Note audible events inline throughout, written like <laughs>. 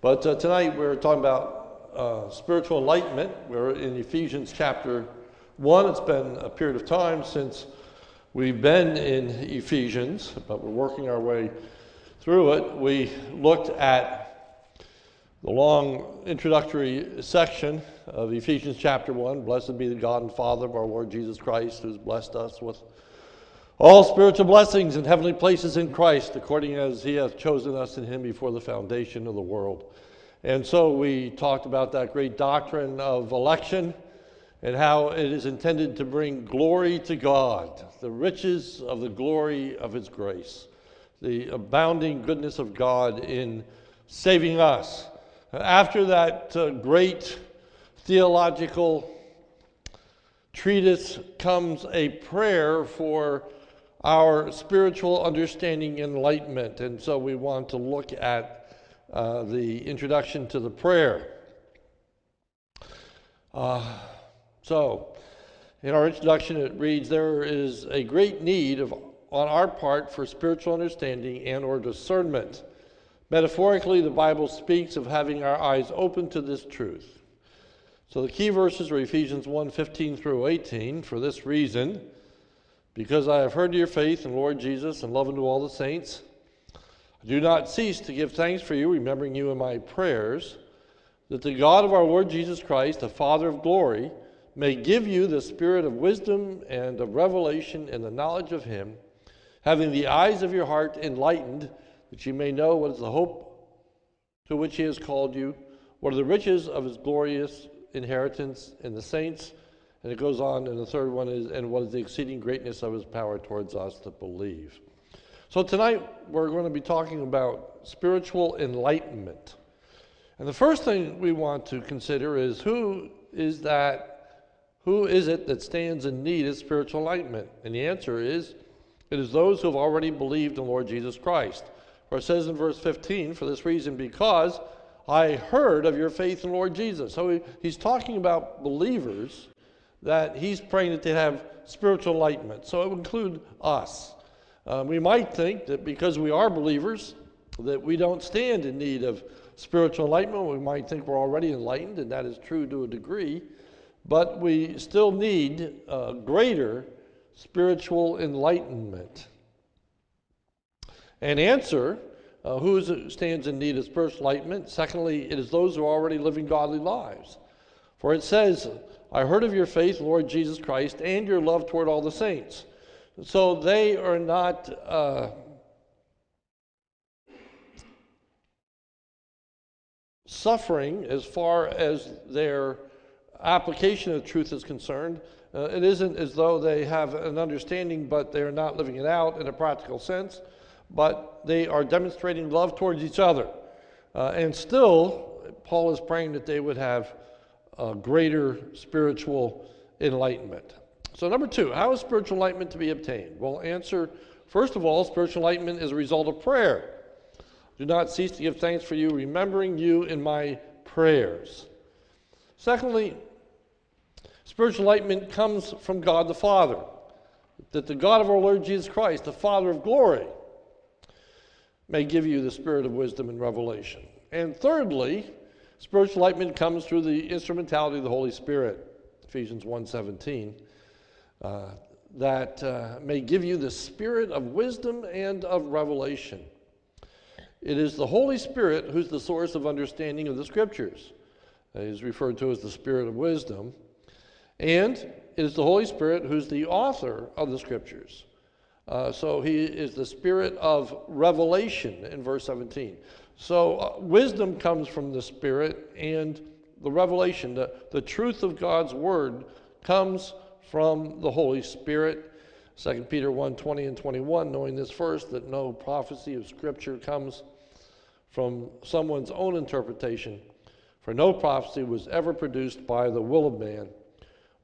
But uh, tonight we're talking about uh, spiritual enlightenment. We're in Ephesians chapter 1. It's been a period of time since we've been in Ephesians, but we're working our way through it. We looked at the long introductory section of Ephesians chapter 1. Blessed be the God and Father of our Lord Jesus Christ, who's blessed us with all spiritual blessings and heavenly places in Christ, according as He hath chosen us in Him before the foundation of the world. And so we talked about that great doctrine of election and how it is intended to bring glory to God, the riches of the glory of His grace, the abounding goodness of God in saving us. After that uh, great theological treatise comes a prayer for our spiritual understanding enlightenment. And so we want to look at uh, the introduction to the prayer. Uh, so, in our introduction, it reads There is a great need of, on our part for spiritual understanding and or discernment. Metaphorically, the Bible speaks of having our eyes open to this truth. So the key verses are Ephesians 1 15 through 18. For this reason, because I have heard your faith in Lord Jesus and love unto all the saints, I do not cease to give thanks for you, remembering you in my prayers, that the God of our Lord Jesus Christ, the Father of glory, may give you the spirit of wisdom and of revelation and the knowledge of him, having the eyes of your heart enlightened, that you may know what is the hope to which he has called you, what are the riches of his glorious inheritance in the saints and it goes on, and the third one is, and what is the exceeding greatness of his power towards us that believe. So tonight we're going to be talking about spiritual enlightenment. And the first thing we want to consider is who is that, who is it that stands in need of spiritual enlightenment? And the answer is, it is those who have already believed in Lord Jesus Christ. For it says in verse 15, for this reason, because I heard of your faith in Lord Jesus. So he, he's talking about believers that he's praying that they have spiritual enlightenment. So it would include us. Uh, we might think that because we are believers, that we don't stand in need of spiritual enlightenment. We might think we're already enlightened, and that is true to a degree. But we still need uh, greater spiritual enlightenment. And answer uh, who stands in need of spiritual enlightenment? Secondly, it is those who are already living godly lives. For it says, I heard of your faith, Lord Jesus Christ, and your love toward all the saints. So they are not uh, suffering as far as their application of truth is concerned. Uh, it isn't as though they have an understanding, but they're not living it out in a practical sense, but they are demonstrating love towards each other. Uh, and still, Paul is praying that they would have greater spiritual enlightenment. So, number two, how is spiritual enlightenment to be obtained? Well, answer first of all, spiritual enlightenment is a result of prayer. Do not cease to give thanks for you, remembering you in my prayers. Secondly, spiritual enlightenment comes from God the Father. That the God of our Lord Jesus Christ, the Father of glory, may give you the spirit of wisdom and revelation. And thirdly, Spiritual enlightenment comes through the instrumentality of the Holy Spirit, Ephesians 1.17, uh, that uh, may give you the spirit of wisdom and of revelation. It is the Holy Spirit who's the source of understanding of the Scriptures. He is referred to as the Spirit of wisdom. And it is the Holy Spirit who's the author of the Scriptures. Uh, so he is the Spirit of revelation in verse 17. So, uh, wisdom comes from the Spirit, and the revelation, the, the truth of God's Word, comes from the Holy Spirit. 2 Peter 1 20 and 21, knowing this first, that no prophecy of Scripture comes from someone's own interpretation. For no prophecy was ever produced by the will of man,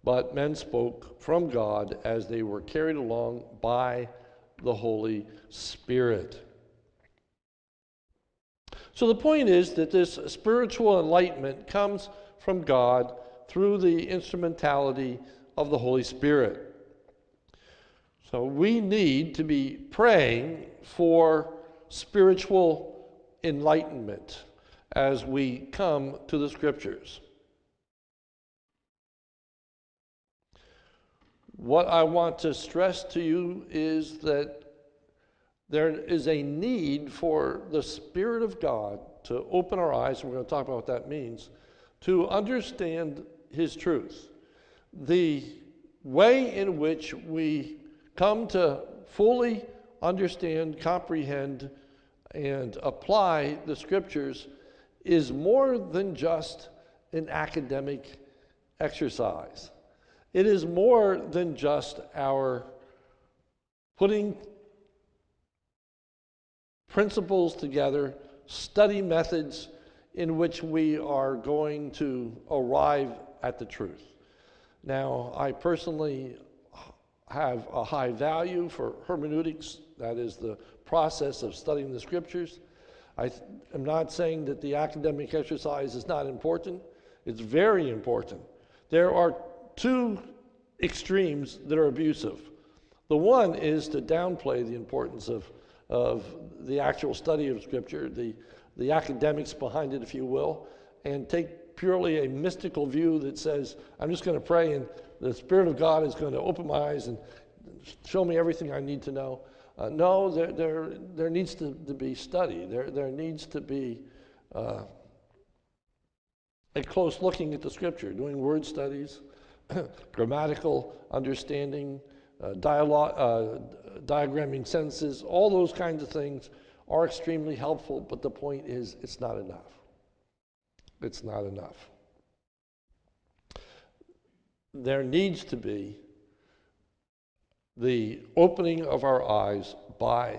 but men spoke from God as they were carried along by the Holy Spirit. So the point is that this spiritual enlightenment comes from God through the instrumentality of the Holy Spirit. So we need to be praying for spiritual enlightenment as we come to the scriptures. What I want to stress to you is that there is a need for the Spirit of God to open our eyes, and we're going to talk about what that means, to understand His truth. The way in which we come to fully understand, comprehend, and apply the Scriptures is more than just an academic exercise. It is more than just our putting principles together, study methods in which we are going to arrive at the truth. Now, I personally have a high value for hermeneutics, that is the process of studying the scriptures. I am not saying that the academic exercise is not important, it's very important. There are two extremes that are abusive. The one is to downplay the importance of, of the actual study of Scripture, the, the academics behind it, if you will, and take purely a mystical view that says, I'm just going to pray and the Spirit of God is going to open my eyes and show me everything I need to know. Uh, no, there, there, there needs to, to be study. There, there needs to be uh, a close looking at the Scripture, doing word studies, <clears throat> grammatical understanding, dialogue, uh, diagramming sentences, all those kinds of things are extremely helpful, but the point is it's not enough. It's not enough. There needs to be the opening of our eyes by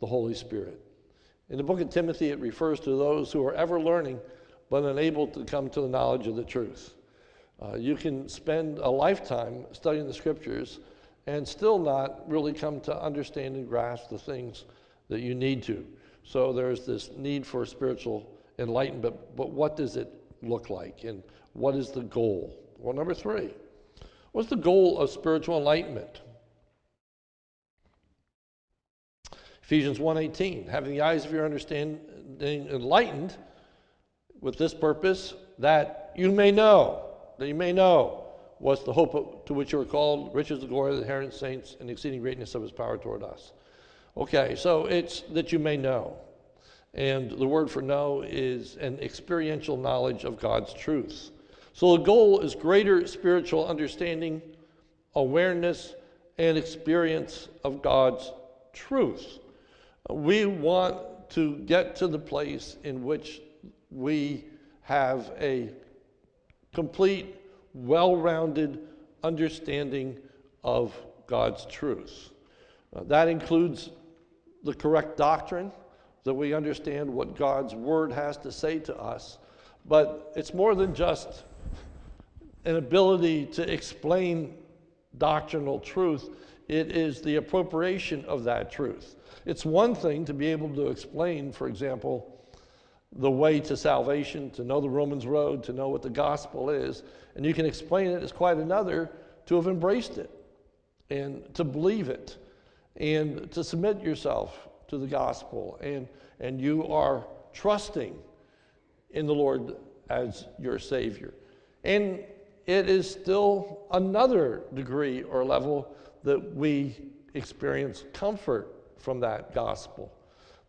the Holy Spirit. In the book of Timothy, it refers to those who are ever learning but unable to come to the knowledge of the truth. Uh, you can spend a lifetime studying the scriptures and still not really come to understand and grasp the things that you need to. So there's this need for spiritual enlightenment, but what does it look like and what is the goal? Well, number three, what's the goal of spiritual enlightenment? Ephesians 1:18, having the eyes of your understanding enlightened with this purpose that you may know that you may know what's the hope to which you were called, riches, the glory of the inherent saints, and exceeding greatness of his power toward us. Okay, so it's that you may know. And the word for know is an experiential knowledge of God's truth. So the goal is greater spiritual understanding, awareness, and experience of God's truth. We want to get to the place in which we have a complete, well rounded understanding of God's truth. Uh, that includes the correct doctrine, that we understand what God's word has to say to us. But it's more than just an ability to explain doctrinal truth, it is the appropriation of that truth. It's one thing to be able to explain, for example, the way to salvation, to know the Romans road, to know what the gospel is. And you can explain it as quite another to have embraced it and to believe it and to submit yourself to the gospel. And, and you are trusting in the Lord as your Savior. And it is still another degree or level that we experience comfort from that gospel,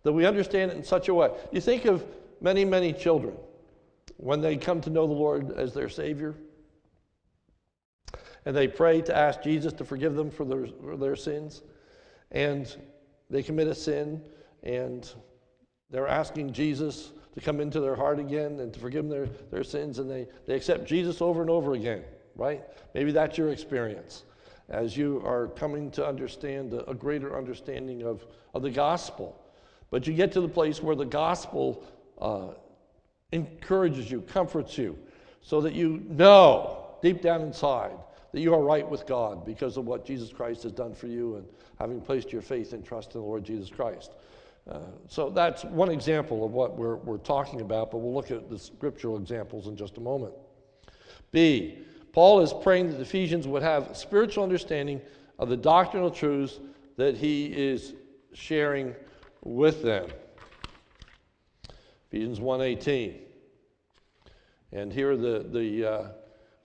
that we understand it in such a way. You think of many, many children, when they come to know the Lord as their Savior, and they pray to ask Jesus to forgive them for their, for their sins, and they commit a sin, and they're asking Jesus to come into their heart again and to forgive them their, their sins, and they, they accept Jesus over and over again, right? Maybe that's your experience as you are coming to understand a, greater understanding of, of the gospel. But you get to the place where the gospel uh, encourages you, comforts you, so that you know deep down inside that you are right with God because of what Jesus Christ has done for you and having placed your faith and trust in the Lord Jesus Christ. Uh, so that's one example of what we're, we're talking about, but we'll look at the scriptural examples in just a moment. B, Paul is praying that the Ephesians would have spiritual understanding of the doctrinal truths that he is sharing with them. Ephesians 1:18. And here are the, the uh,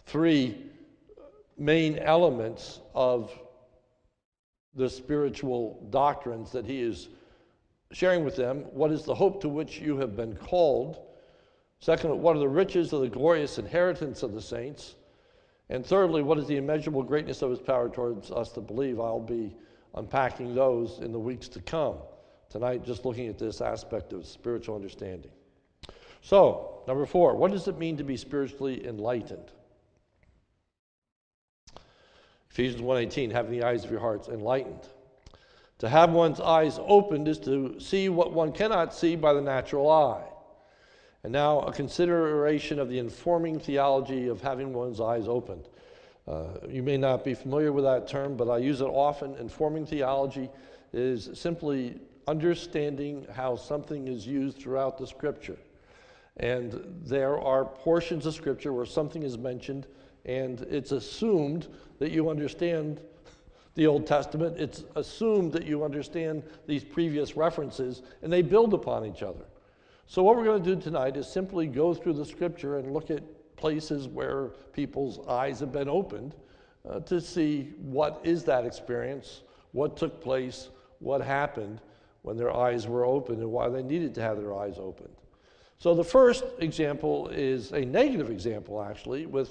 three main elements of the spiritual doctrines that he is sharing with them. What is the hope to which you have been called? Second, what are the riches of the glorious inheritance of the saints? And thirdly, what is the immeasurable greatness of his power towards us to believe? I'll be unpacking those in the weeks to come. Tonight, just looking at this aspect of spiritual understanding. So, number four, what does it mean to be spiritually enlightened? Ephesians 1:18, having the eyes of your hearts enlightened. To have one's eyes opened is to see what one cannot see by the natural eye. And now, a consideration of the informing theology of having one's eyes opened. Uh, you may not be familiar with that term, but I use it often. Informing theology is simply understanding how something is used throughout the scripture. And there are portions of scripture where something is mentioned, and it's assumed that you understand the Old Testament. It's assumed that you understand these previous references, and they build upon each other. So, what we're going to do tonight is simply go through the scripture and look at places where people's eyes have been opened uh, to see what is that experience, what took place, what happened when their eyes were opened, and why they needed to have their eyes opened. So, the first example is a negative example, actually, with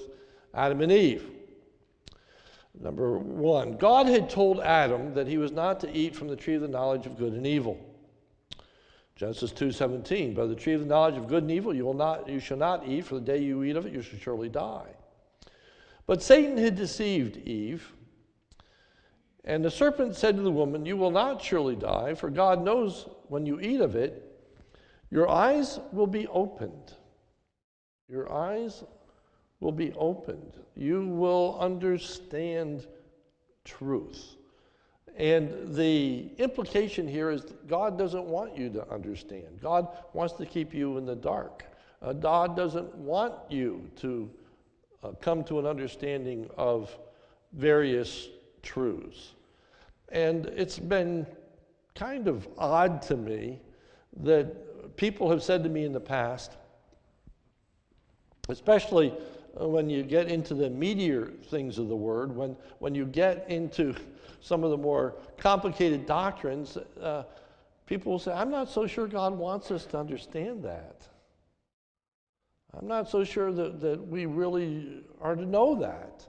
Adam and Eve. Number one, God had told Adam that he was not to eat from the tree of the knowledge of good and evil. Genesis 2:17, by the tree of the knowledge of good and evil you will not you shall not eat for the day you eat of it you shall surely die. But Satan had deceived Eve. And the serpent said to the woman, You will not surely die, for God knows when you eat of it, your eyes will be opened. Your eyes will be opened. You will understand truth. And the implication here is God doesn't want you to understand. God wants to keep you in the dark. Uh, God doesn't want you to uh, come to an understanding of various truths. And it's been kind of odd to me that people have said to me in the past, especially when you get into the meatier things of the word, when, when you get into <laughs> some of the more complicated doctrines, uh, people will say, I'm not so sure God wants us to understand that. I'm not so sure that, that we really are to know that.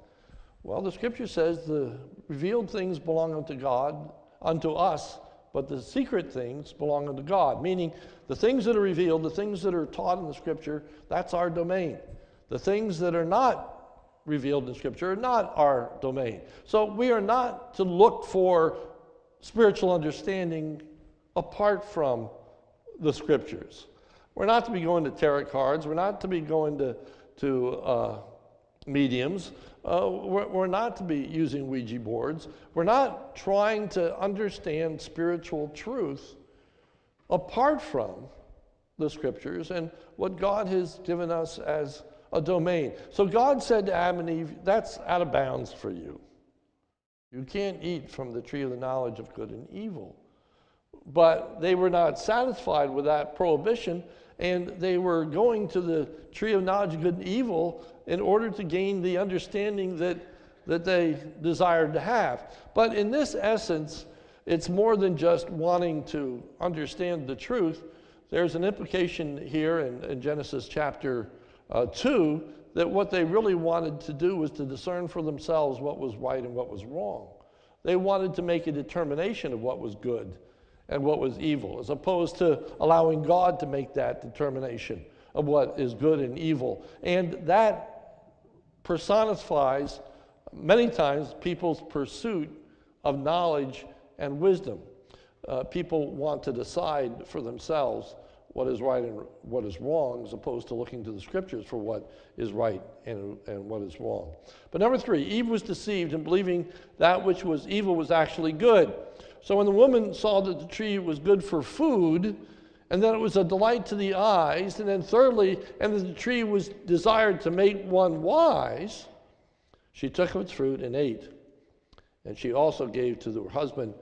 Well, the scripture says the revealed things belong unto God, unto us, but the secret things belong unto God, meaning the things that are revealed, the things that are taught in the scripture, that's our domain. The things that are not revealed in Scripture are not our domain. So we are not to look for spiritual understanding apart from the Scriptures. We're not to be going to tarot cards. We're not to be going to, to uh, mediums. Uh, we're, we're not to be using Ouija boards. We're not trying to understand spiritual truth apart from the scriptures and what God has given us as a domain. So God said to Adam and Eve, That's out of bounds for you. You can't eat from the tree of the knowledge of good and evil. But they were not satisfied with that prohibition, and they were going to the tree of knowledge of good and evil in order to gain the understanding that, that they desired to have. But in this essence, it's more than just wanting to understand the truth. There's an implication here in, in Genesis chapter uh, two, that what they really wanted to do was to discern for themselves what was right and what was wrong. They wanted to make a determination of what was good and what was evil, as opposed to allowing God to make that determination of what is good and evil. And that personifies many times people's pursuit of knowledge and wisdom. Uh, people want to decide for themselves what is right and what is wrong, as opposed to looking to the scriptures for what is right and, and what is wrong. But number three, Eve was deceived in believing that which was evil was actually good. So when the woman saw that the tree was good for food, and that it was a delight to the eyes, and then thirdly, and that the tree was desired to make one wise, she took of its fruit and ate. And she also gave to her husband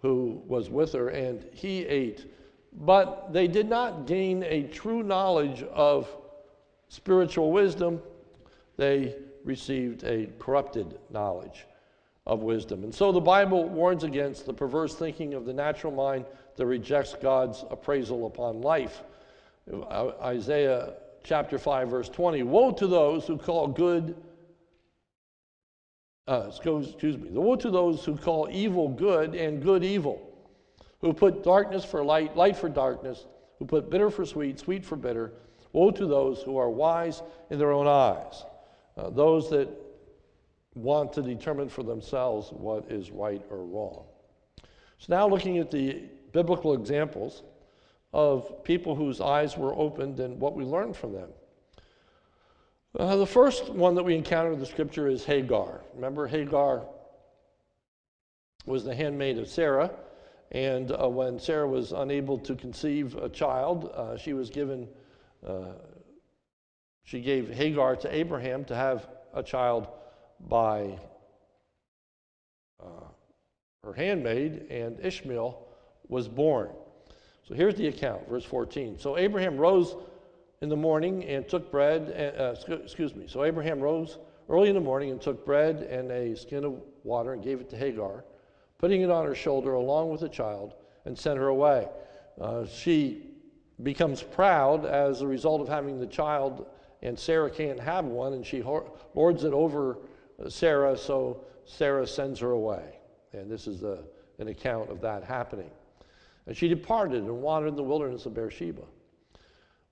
who was with her, and he ate but they did not gain a true knowledge of spiritual wisdom, they received a corrupted knowledge of wisdom. And so the Bible warns against the perverse thinking of the natural mind that rejects God's appraisal upon life. Isaiah chapter 5, verse 20 Woe to those who call good, uh, excuse me, woe to those who call evil good and good evil, who put darkness for light, light for darkness, who put bitter for sweet, sweet for bitter. Woe to those who are wise in their own eyes, uh, those that want to determine for themselves what is right or wrong. So now looking at the biblical examples of people whose eyes were opened and what we learned from them. Uh, the first one that we encounter in the scripture is Hagar. Remember, Hagar was the handmaid of Sarah, and uh, when Sarah was unable to conceive a child, uh, she was given, uh, she gave Hagar to Abraham to have a child by uh, her handmaid, and Ishmael was born. So here's the account, verse 14. So Abraham rose in the morning and took bread, and, uh, excuse me. So Abraham rose early in the morning and took bread and a skin of water and gave it to Hagar, putting it on her shoulder along with the child, and sent her away. Uh, she becomes proud as a result of having the child, and Sarah can't have one, and she lords it over Sarah, so Sarah sends her away. And this is a, an account of that happening. And she departed and wandered in the wilderness of Beersheba.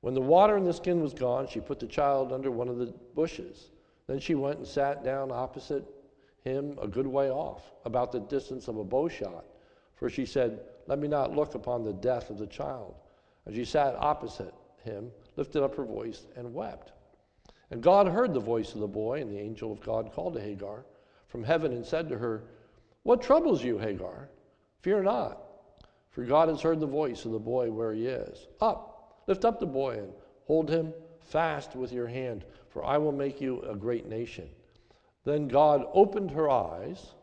When the water in the skin was gone, she put the child under one of the bushes. Then she went and sat down opposite him a good way off, about the distance of a bow shot. For she said, Let me not look upon the death of the child. And she sat opposite him, lifted up her voice, and wept. And God heard the voice of the boy, and the angel of God called to Hagar from heaven and said to her, What troubles you, Hagar? Fear not, for God has heard the voice of the boy where he is. Up, lift up the boy and hold him fast with your hand, for I will make you a great nation. Then God opened her eyes,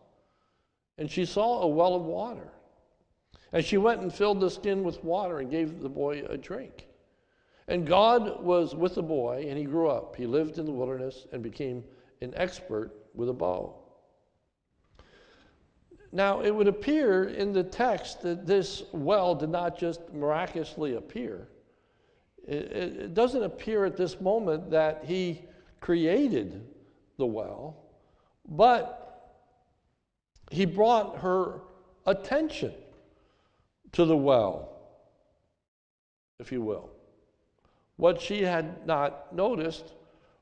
and she saw a well of water. And she went and filled the skin with water and gave the boy a drink. And God was with the boy, and he grew up. He lived in the wilderness and became an expert with a bow. Now, it would appear in the text that this well did not just miraculously appear. It, doesn't appear at this moment that he created the well, but he brought her attention to the well, if you will what she had not noticed,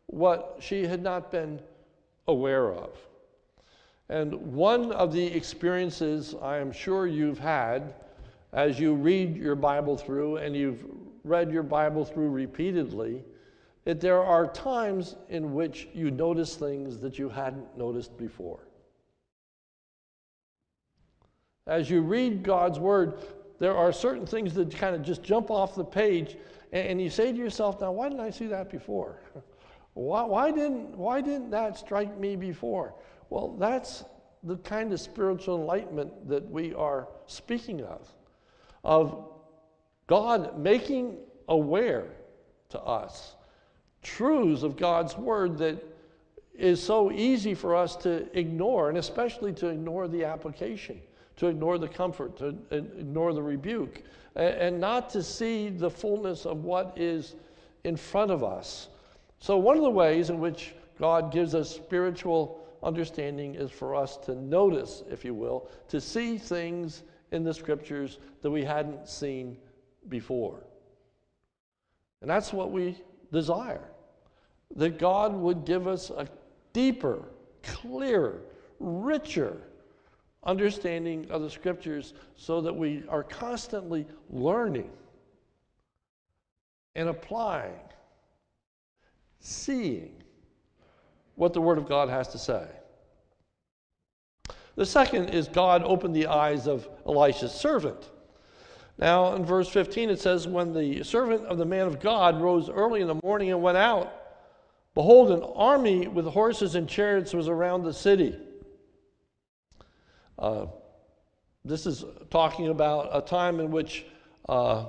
what she had not been aware of. And one of the experiences I am sure you've had as you read your Bible through and you've read your Bible through repeatedly, that there are times in which you notice things that you hadn't noticed before. As you read God's Word, there are certain things that kind of just jump off the page and, you say to yourself, now, why didn't I see that before? <laughs> why, why, didn't, why didn't that strike me before? Well, that's the kind of spiritual enlightenment that we are speaking of, of God making aware to us truths of God's Word that is so easy for us to ignore, and especially to ignore the application, to ignore the comfort, to ignore the rebuke, and not to see the fullness of what is in front of us. So, one of the ways in which God gives us spiritual understanding is for us to notice, if you will, to see things in the scriptures that we hadn't seen before. And that's what we desire that God would give us a deeper, clearer, richer understanding of the scriptures so that we are constantly learning and applying, seeing what the Word of God has to say. The second is God opened the eyes of Elisha's servant. Now, in verse 15, it says, When the servant of the man of God rose early in the morning and went out, behold, an army with horses and chariots was around the city. Uh, this is talking about a time in which uh,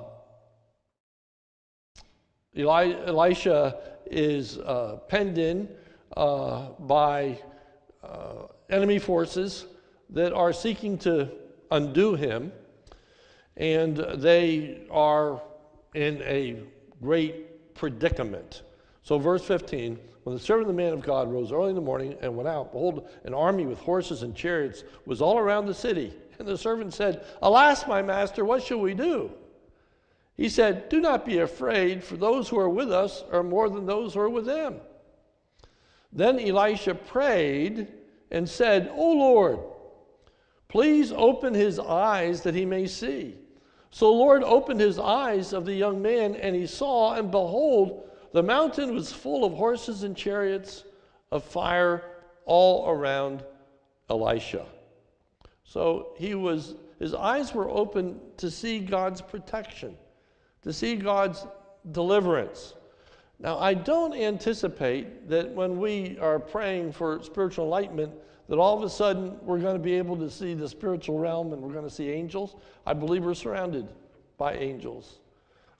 Eli- Elisha is uh, penned in uh, by uh, enemy forces that are seeking to undo him, and they are in a great predicament. So, verse 15 when the servant of the man of God rose early in the morning and went out, behold, an army with horses and chariots was all around the city. And the servant said, Alas, my master, what shall we do? He said, Do not be afraid, for those who are with us are more than those who are with them. Then Elisha prayed and said, O Lord, please open his eyes that he may see. So Lord opened his eyes of the young man, and he saw, and behold, the mountain was full of horses and chariots of fire all around Elisha. So he was his eyes were open to see God's protection, to see God's deliverance. Now, I don't anticipate that when we are praying for spiritual enlightenment, that all of a sudden we're going to be able to see the spiritual realm and we're going to see angels. I believe we're surrounded by angels.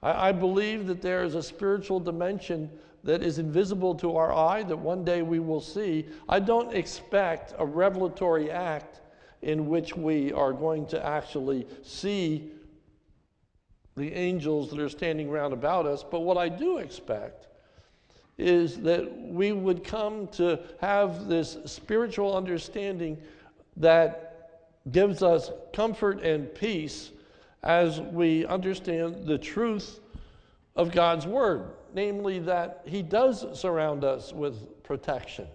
I, I believe that there is a spiritual dimension that is invisible to our eye that one day we will see. I don't expect a revelatory act in which we are going to actually see the angels that are standing round about us. But what I do expect is that we would come to have this spiritual understanding that gives us comfort and peace as we understand the truth of God's Word, namely that He does surround us with protection.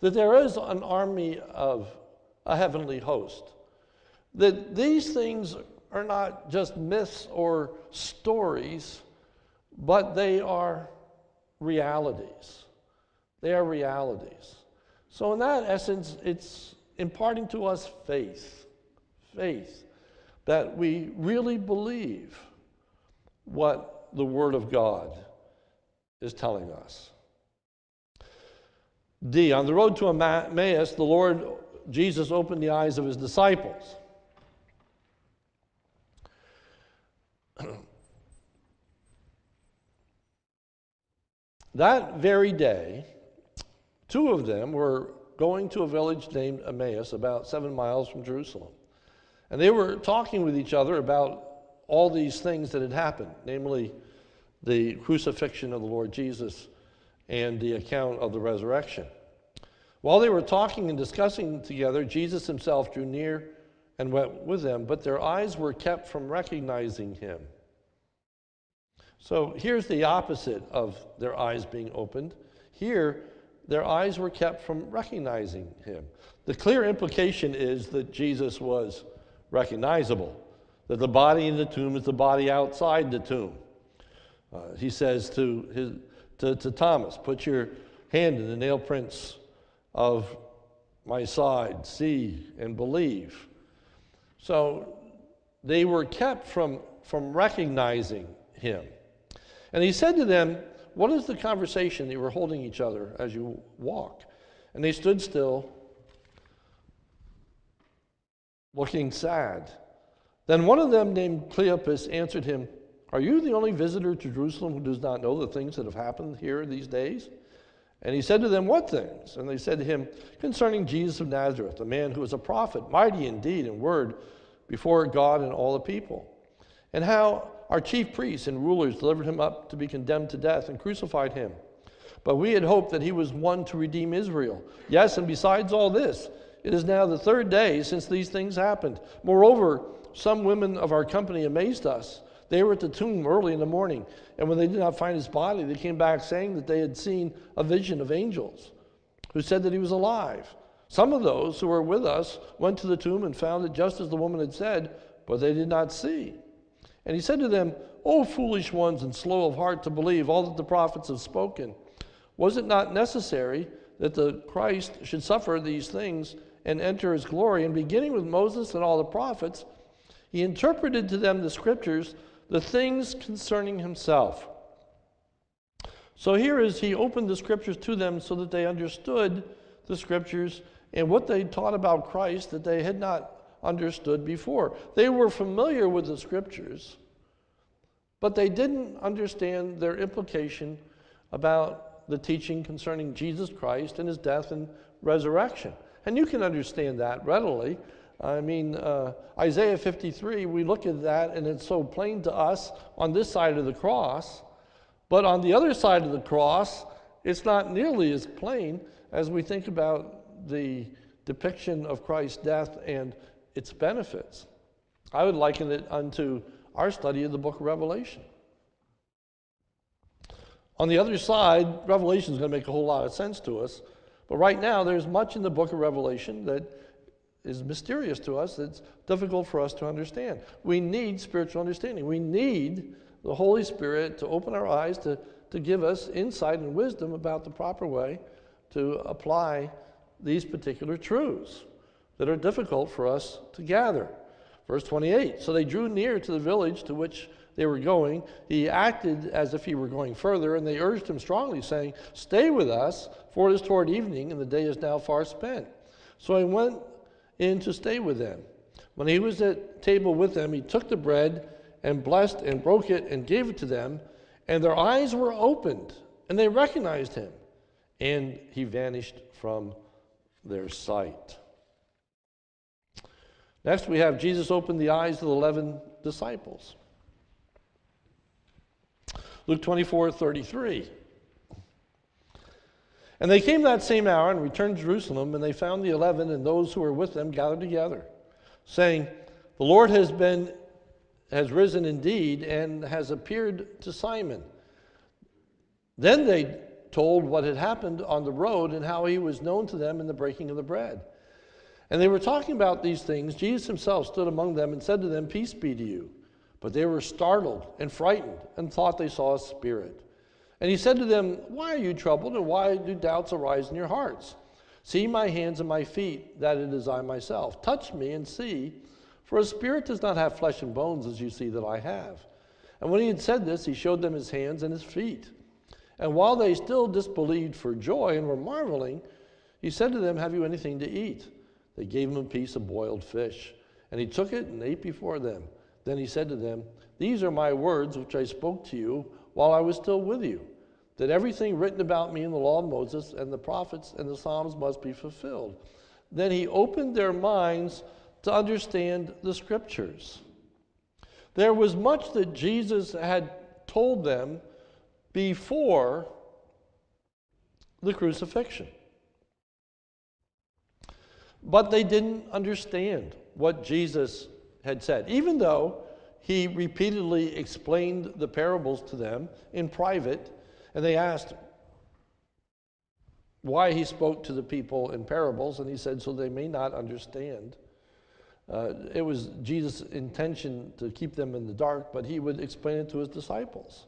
That there is an army of a heavenly host. That these things are not just myths or stories, but they are realities. They are realities. So, in that essence, it's imparting to us faith. Faith that we really believe what the Word of God is telling us. D. On the road to Emmaus, the Lord Jesus opened the eyes of his disciples. <clears throat> that very day, two of them were going to a village named Emmaus, about seven miles from Jerusalem. And they were talking with each other about all these things that had happened, namely the crucifixion of the Lord Jesus and the account of the resurrection. While they were talking and discussing together, Jesus himself drew near and went with them, but their eyes were kept from recognizing him. So here's the opposite of their eyes being opened. Here, their eyes were kept from recognizing him. The clear implication is that Jesus was recognizable, that the body in the tomb is the body outside the tomb. Uh, he says to, his, to, to Thomas, Put your hand in the nail prints of my side, see and believe. So they were kept from, from recognizing him. And he said to them, What is the conversation that you were holding each other as you walk? And they stood still looking sad. Then one of them, named Cleopas, answered him, Are you the only visitor to Jerusalem who does not know the things that have happened here these days? And he said to them, What things? And they said to him, Concerning Jesus of Nazareth, a man who was a prophet, mighty indeed in word before God and all the people. And how our chief priests and rulers delivered him up to be condemned to death and crucified him. But we had hoped that he was one to redeem Israel. Yes, and besides all this, it is now the third day since these things happened. Moreover, some women of our company amazed us. They were at the tomb early in the morning, and when they did not find his body, they came back saying that they had seen a vision of angels who said that he was alive. Some of those who were with us went to the tomb and found it just as the woman had said, but they did not see. And he said to them, O foolish ones and slow of heart to believe all that the prophets have spoken. Was it not necessary that the Christ should suffer these things and enter his glory. And beginning with Moses and all the prophets, he interpreted to them the scriptures, the things concerning himself. So here is he opened the scriptures to them so that they understood the scriptures and what they taught about Christ that they had not understood before. They were familiar with the scriptures, but they didn't understand their implication about the teaching concerning Jesus Christ and his death and resurrection. And you can understand that readily. I mean, uh, Isaiah 53, we look at that and it's so plain to us on this side of the cross. But on the other side of the cross, it's not nearly as plain as we think about the depiction of Christ's death and its benefits. I would liken it unto our study of the book of Revelation. On the other side, Revelation is going to make a whole lot of sense to us. But right now, there's much in the book of Revelation that is mysterious to us, that's difficult for us to understand. We need spiritual understanding. We need the Holy Spirit to open our eyes, to, to give us insight and wisdom about the proper way to apply these particular truths that are difficult for us to gather. Verse 28 So they drew near to the village to which they were going. He acted as if he were going further, and they urged him strongly, saying, Stay with us, for it is toward evening, and the day is now far spent. So he went in to stay with them. When he was at table with them, he took the bread and blessed and broke it and gave it to them, and their eyes were opened, and they recognized him, and he vanished from their sight. Next, we have Jesus opened the eyes of the 11 disciples. Luke 24 33. And they came that same hour and returned to Jerusalem, and they found the eleven and those who were with them gathered together, saying, The Lord has been has risen indeed and has appeared to Simon. Then they told what had happened on the road and how he was known to them in the breaking of the bread. And they were talking about these things. Jesus himself stood among them and said to them, Peace be to you. But they were startled and frightened and thought they saw a spirit. And he said to them, Why are you troubled, and why do doubts arise in your hearts? See my hands and my feet, that it is I myself. Touch me and see, for a spirit does not have flesh and bones as you see that I have. And when he had said this, he showed them his hands and his feet. And while they still disbelieved for joy and were marveling, he said to them, Have you anything to eat? They gave him a piece of boiled fish. And he took it and ate before them. Then he said to them, These are my words which I spoke to you while I was still with you, that everything written about me in the law of Moses and the prophets and the Psalms must be fulfilled. Then he opened their minds to understand the scriptures. There was much that Jesus had told them before the crucifixion. But they didn't understand what Jesus had said, even though he repeatedly explained the parables to them in private, and they asked why he spoke to the people in parables, and he said, so they may not understand. Uh, it was Jesus' intention to keep them in the dark, but he would explain it to his disciples.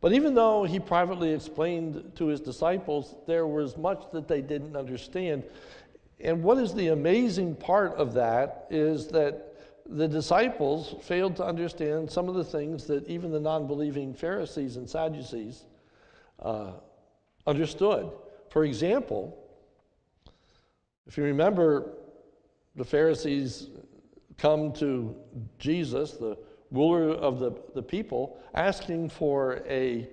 But even though he privately explained to his disciples, there was much that they didn't understand. And what is the amazing part of that is that the disciples failed to understand some of the things that even the non believing Pharisees and Sadducees uh, understood. For example, if you remember, the Pharisees come to Jesus, the ruler of the, the people, asking for a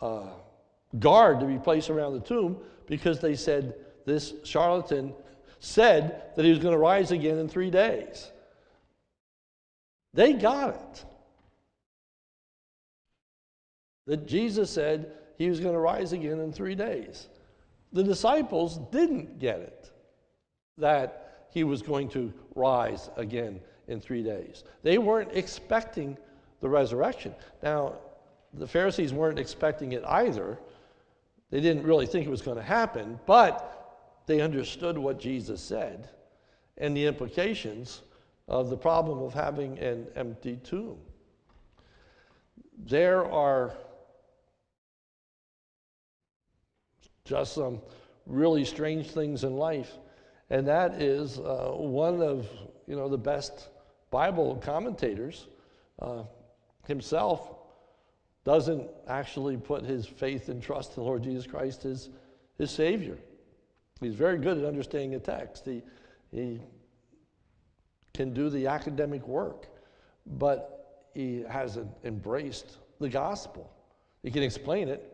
uh, guard to be placed around the tomb because they said this charlatan said that he was going to rise again in three days. They got it. That Jesus said he was going to rise again in three days. The disciples didn't get it, that he was going to rise again in three days. They weren't expecting the resurrection. Now, the Pharisees weren't expecting it either. They didn't really think it was going to happen, but they understood what Jesus said and the implications of the problem of having an empty tomb. There are just some really strange things in life, and that is uh, one of you know the best Bible commentators uh, himself doesn't actually put his faith and trust in the Lord Jesus Christ as his Savior. He's very good at understanding the text. He, he can do the academic work, but he hasn't embraced the gospel. He can explain it,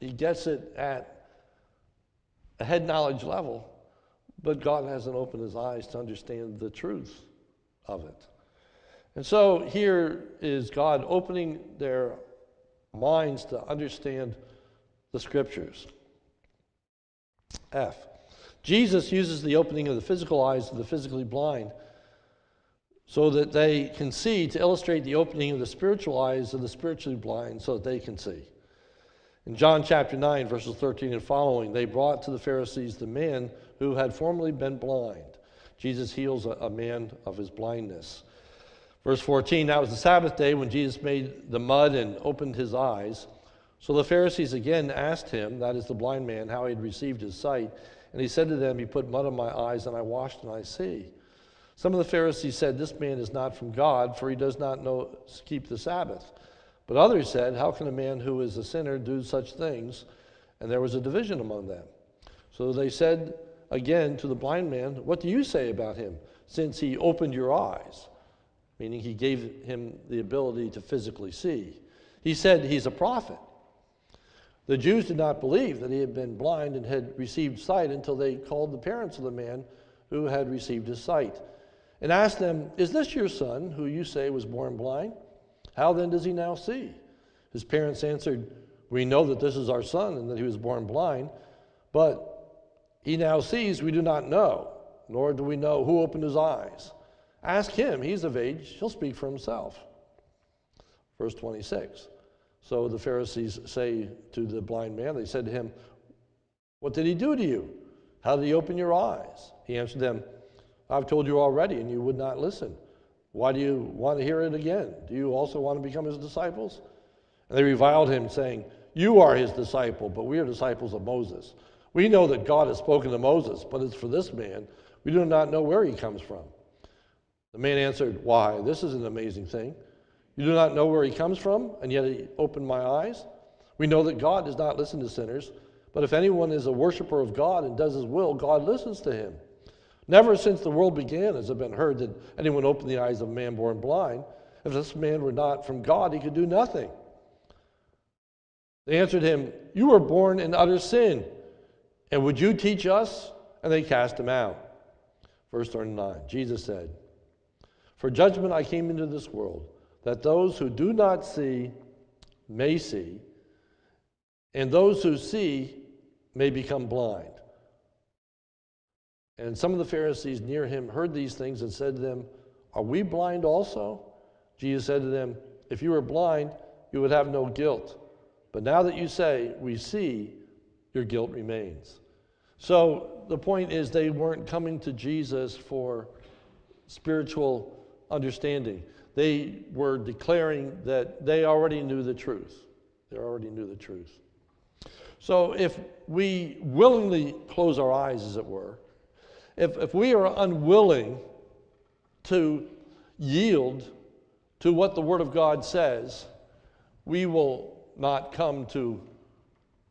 he gets it at a head knowledge level, but God hasn't opened his eyes to understand the truth of it. And so here is God opening their minds to understand the scriptures. F. Jesus uses the opening of the physical eyes of the physically blind so that they can see to illustrate the opening of the spiritual eyes of the spiritually blind so that they can see. In John chapter 9, verses 13 and following, they brought to the Pharisees the man who had formerly been blind. Jesus heals a, a man of his blindness. Verse 14 That was the Sabbath day when Jesus made the mud and opened his eyes. So the Pharisees again asked him, that is the blind man, how he had received his sight. And he said to them, He put mud on my eyes, and I washed, and I see. Some of the Pharisees said, This man is not from God, for he does not know keep the Sabbath. But others said, How can a man who is a sinner do such things? And there was a division among them. So they said again to the blind man, What do you say about him, since he opened your eyes? Meaning he gave him the ability to physically see. He said, He's a prophet. The Jews did not believe that he had been blind and had received sight until they called the parents of the man who had received his sight and asked them, Is this your son who you say was born blind? How then does he now see? His parents answered, We know that this is our son and that he was born blind, but he now sees, we do not know, nor do we know who opened his eyes. Ask him, he's of age, he'll speak for himself. Verse 26. So the Pharisees say to the blind man, they said to him, What did he do to you? How did he open your eyes? He answered them, I've told you already, and you would not listen. Why do you want to hear it again? Do you also want to become his disciples? And they reviled him, saying, You are his disciple, but we are disciples of Moses. We know that God has spoken to Moses, but as for this man, we do not know where he comes from. The man answered, Why, this is an amazing thing. You do not know where he comes from, and yet he opened my eyes. We know that God does not listen to sinners, but if anyone is a worshiper of God and does his will, God listens to him. Never since the world began has it been heard that anyone opened the eyes of a man born blind. If this man were not from God, he could do nothing. They answered him, You were born in utter sin, and would you teach us? And they cast him out. Verse 39 Jesus said, For judgment I came into this world, that those who do not see may see, and those who see may become blind. And some of the Pharisees near him heard these things and said to them, Are we blind also? Jesus said to them, If you were blind, you would have no guilt. But now that you say, We see, your guilt remains. So the point is, they weren't coming to Jesus for spiritual understanding. They were declaring that they already knew the truth. They already knew the truth. So if we willingly close our eyes, as it were, if, if we are unwilling to yield to what the Word of God says, we will not come to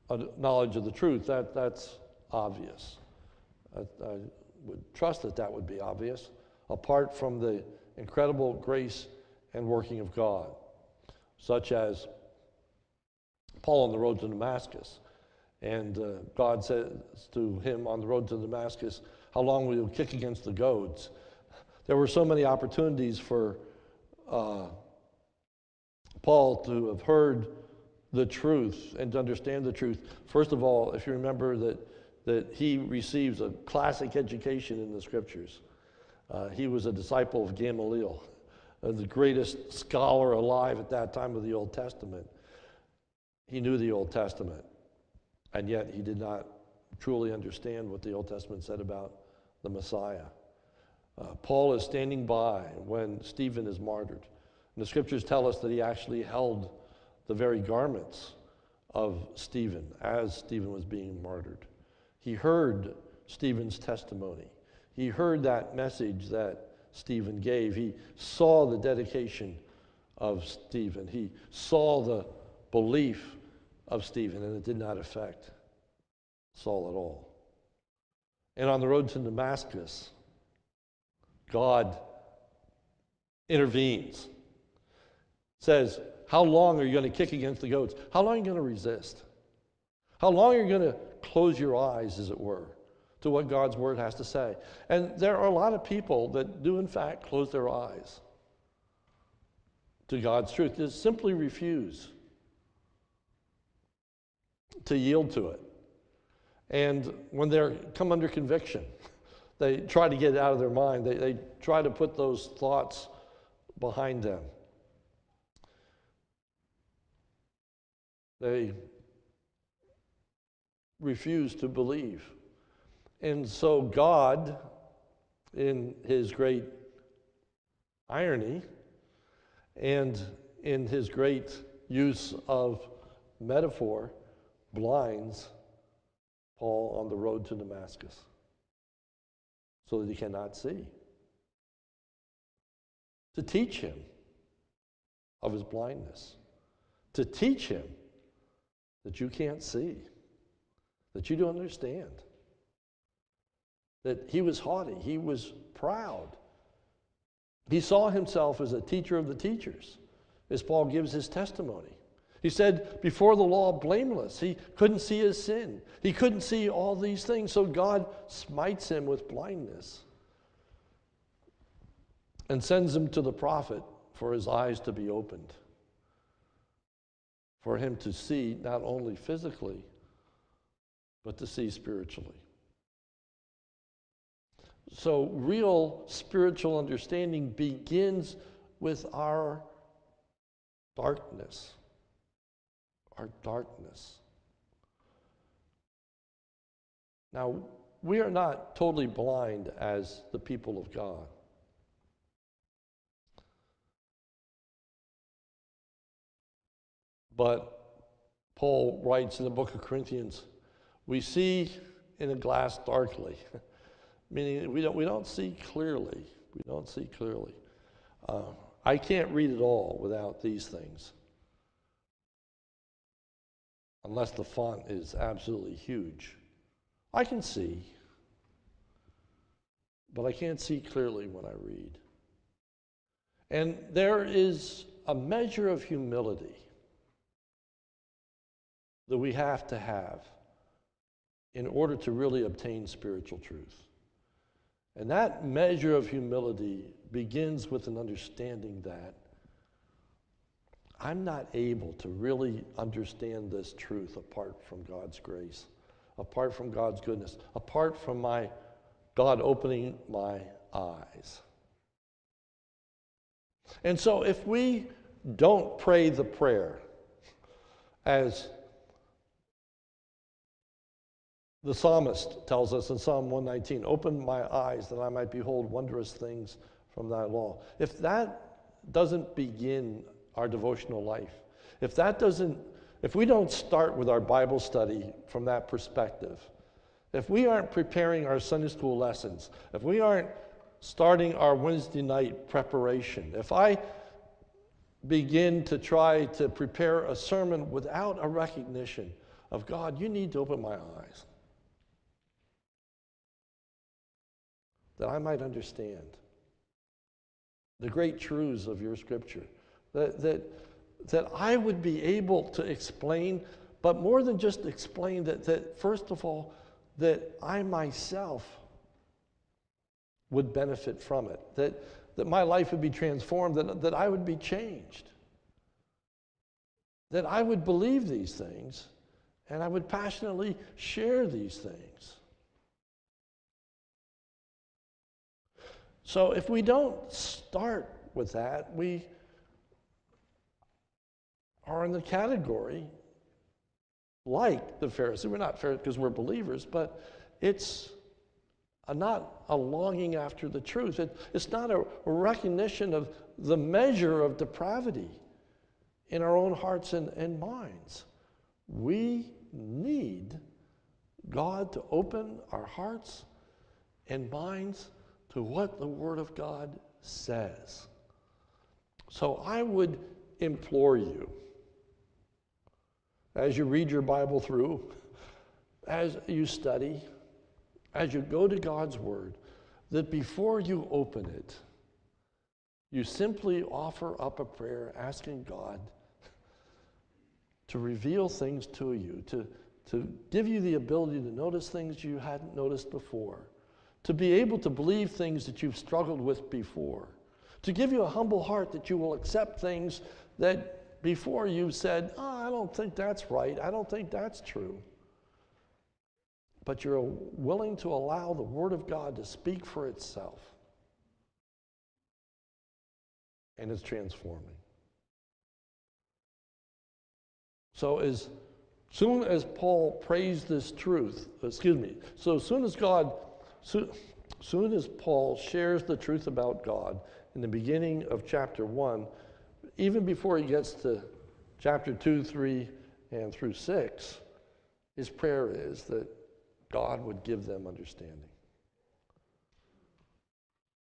a knowledge of the truth. That, that's obvious. I, I would trust that that would be obvious, apart from the incredible grace and working of God, such as Paul on the road to Damascus. And uh, God says to him on the road to Damascus, how long will you kick against the goads? There were so many opportunities for uh, Paul to have heard the truth and to understand the truth. First of all, if you remember that, that he receives a classic education in the scriptures, uh, he was a disciple of Gamaliel, the greatest scholar alive at that time of the Old Testament. He knew the Old Testament, and yet he did not truly understand what the Old Testament said about the Messiah. Uh, Paul is standing by when Stephen is martyred. And the scriptures tell us that he actually held the very garments of Stephen as Stephen was being martyred. He heard Stephen's testimony. He heard that message that Stephen gave. He saw the dedication of Stephen. He saw the belief of Stephen, and it did not affect Saul at all. And on the road to Damascus, God intervenes. Says, How long are you going to kick against the goads? How long are you going to resist? How long are you going to close your eyes, as it were, to what God's word has to say? And there are a lot of people that do, in fact, close their eyes to God's truth, just simply refuse to yield to it. And when they come under conviction, <laughs> they try to get it out of their mind. They, they try to put those thoughts behind them. They refuse to believe. And so God, in his great irony and in his great use of metaphor, blinds Paul on the road to Damascus so that he cannot see. To teach him of his blindness, to teach him that you can't see, that you don't understand, that he was haughty, he was proud. He saw himself as a teacher of the teachers, as Paul gives his testimony. He said, before the law, blameless. He couldn't see his sin. He couldn't see all these things, so God smites him with blindness and sends him to the prophet for his eyes to be opened, for him to see not only physically, but to see spiritually. So, real spiritual understanding begins with our darkness our darkness. Now, we are not totally blind as the people of God. But Paul writes in the book of Corinthians, we see in a glass darkly, <laughs> meaning we don't, we don't see clearly. We don't see clearly. Uh, I can't read it all without these things unless the font is absolutely huge. I can see, but I can't see clearly when I read. And there is a measure of humility that we have to have in order to really obtain spiritual truth. And that measure of humility begins with an understanding that I'm not able to really understand this truth apart from God's grace, apart from God's goodness, apart from my God opening my eyes. And so if we don't pray the prayer as the psalmist tells us in Psalm 119, open my eyes that I might behold wondrous things from thy law. If that doesn't begin our devotional life. If that doesn't, if we don't start with our Bible study from that perspective, if we aren't preparing our Sunday school lessons, if we aren't starting our Wednesday night preparation, if I begin to try to prepare a sermon without a recognition of God, you need to open my eyes that I might understand the great truths of your scripture that, that, that I would be able to explain, but more than just explain, that, that first of all, that I myself would benefit from it, that, that my life would be transformed, that, that I would be changed, that I would believe these things, and I would passionately share these things. So if we don't start with that, we are in the category like the Pharisees. We're not Pharisees because we're believers, but it's a, not a longing after the truth. It, it's not a, recognition of the measure of depravity in our own hearts and, and minds. We need God to open our hearts and minds to what the Word of God says. So I would implore you as you read your Bible through, as you study, as you go to God's Word, that before you open it, You simply offer up a prayer asking God to reveal things to you, to, to give you the ability to notice things you hadn't noticed before, to be able to believe things that you've struggled with before, to give you a humble heart that you will accept things that before you said, oh, I don't think that's right, I don't think that's true. But you're willing to allow the Word of God to speak for itself. And it's transforming. So as soon as Paul prays this truth, excuse me, so as soon as God, so, soon as Paul shares the truth about God in the beginning of chapter 1, even before he gets to chapter 2, 3, and through 6, his prayer is that God would give them understanding.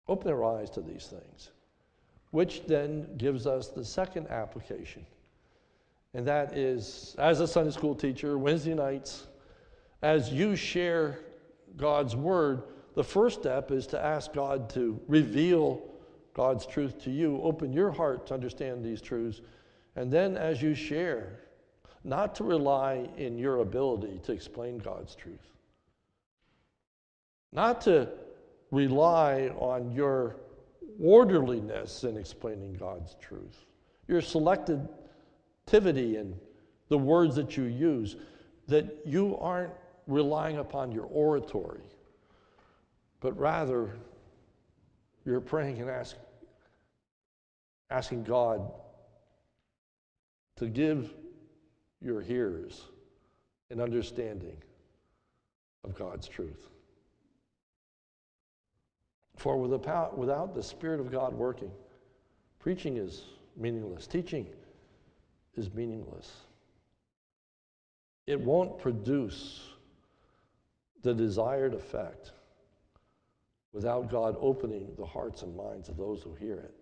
Open their eyes to these things, which then gives us the second application and that is, as a Sunday school teacher, Wednesday nights, as you share God's word, the first step is to ask God to reveal God's truth to you, open your heart to understand these truths, and then as you share, not to rely in your ability to explain God's truth, not to rely on your orderliness in explaining God's truth, your selectivity in the words that you use, that you aren't relying upon your oratory, but rather you're praying and ask, asking God to give your hearers an understanding of God's truth. For without the Spirit of God working, preaching is meaningless. Teaching is meaningless. It won't produce the desired effect without God opening the hearts and minds of those who hear it.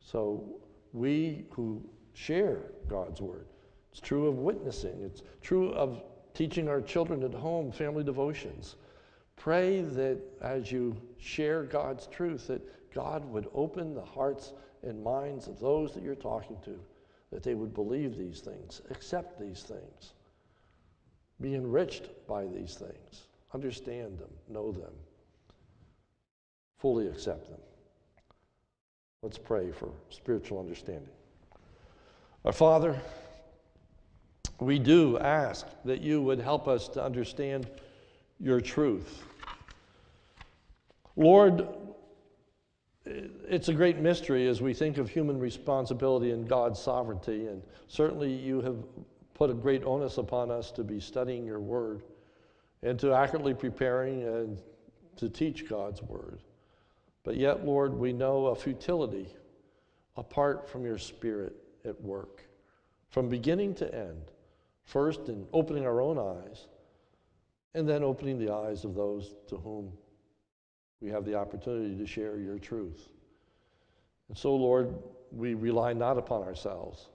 So, we who share God's word, it's true of witnessing, it's true of teaching our children at home, family devotions. Pray that as you share God's truth, that God would open the hearts and minds of those that you're talking to that they would believe these things, accept these things, be enriched by these things, understand them, know them, fully accept them. Let's pray for spiritual understanding. Our Father, we do ask that you would help us to understand your truth. Lord, it's a great mystery as we think of human responsibility and God's sovereignty. And certainly you have put a great onus upon us to be studying your word and to accurately preparing and to teach God's word. But yet, Lord, we know a futility apart from your spirit at work from beginning to end. First, in opening our own eyes, and then opening the eyes of those to whom we have the opportunity to share your truth. And so, Lord, we rely not upon ourselves.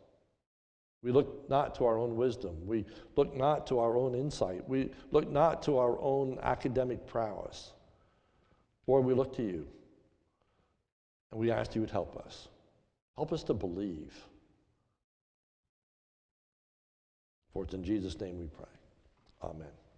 We look not to our own wisdom. We look not to our own insight. We look not to our own academic prowess. Lord, we look to you. And we ask you to help us. Help us to believe. For it's in Jesus' name we pray. Amen.